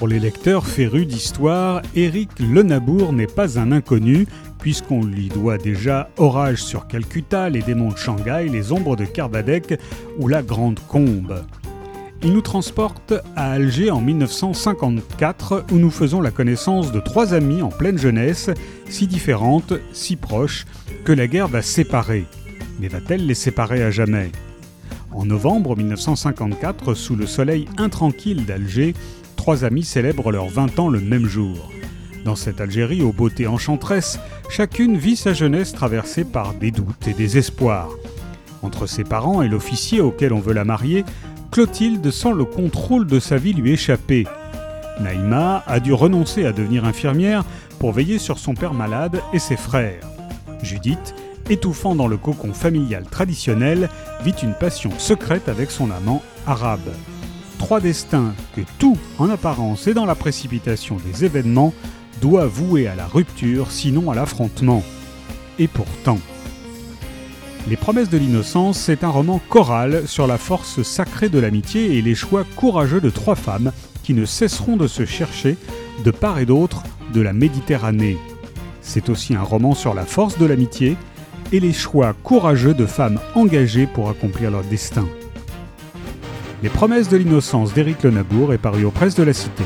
Pour les lecteurs férus d'histoire, Éric Lenabour n'est pas un inconnu, puisqu'on lui doit déjà Orage sur Calcutta, Les démons de Shanghai, Les ombres de Karbadec ou La Grande Combe. Il nous transporte à Alger en 1954 où nous faisons la connaissance de trois amies en pleine jeunesse, si différentes, si proches, que la guerre va séparer. Mais va-t-elle les séparer à jamais? En novembre 1954, sous le soleil intranquille d'Alger, trois amis célèbrent leurs 20 ans le même jour. Dans cette Algérie aux beautés enchanteresses, chacune vit sa jeunesse traversée par des doutes et des espoirs. Entre ses parents et l'officier auquel on veut la marier, Clotilde sent le contrôle de sa vie lui échapper. Naïma a dû renoncer à devenir infirmière pour veiller sur son père malade et ses frères. Judith, étouffant dans le cocon familial traditionnel, vit une passion secrète avec son amant arabe. Trois destins que tout, en apparence et dans la précipitation des événements, doit vouer à la rupture, sinon à l'affrontement. Et pourtant. Les promesses de l'innocence, c'est un roman choral sur la force sacrée de l'amitié et les choix courageux de trois femmes qui ne cesseront de se chercher de part et d'autre de la Méditerranée. C'est aussi un roman sur la force de l'amitié et les choix courageux de femmes engagées pour accomplir leur destin. Les promesses de l'innocence d'Éric Lenabour est paru aux presses de la Cité.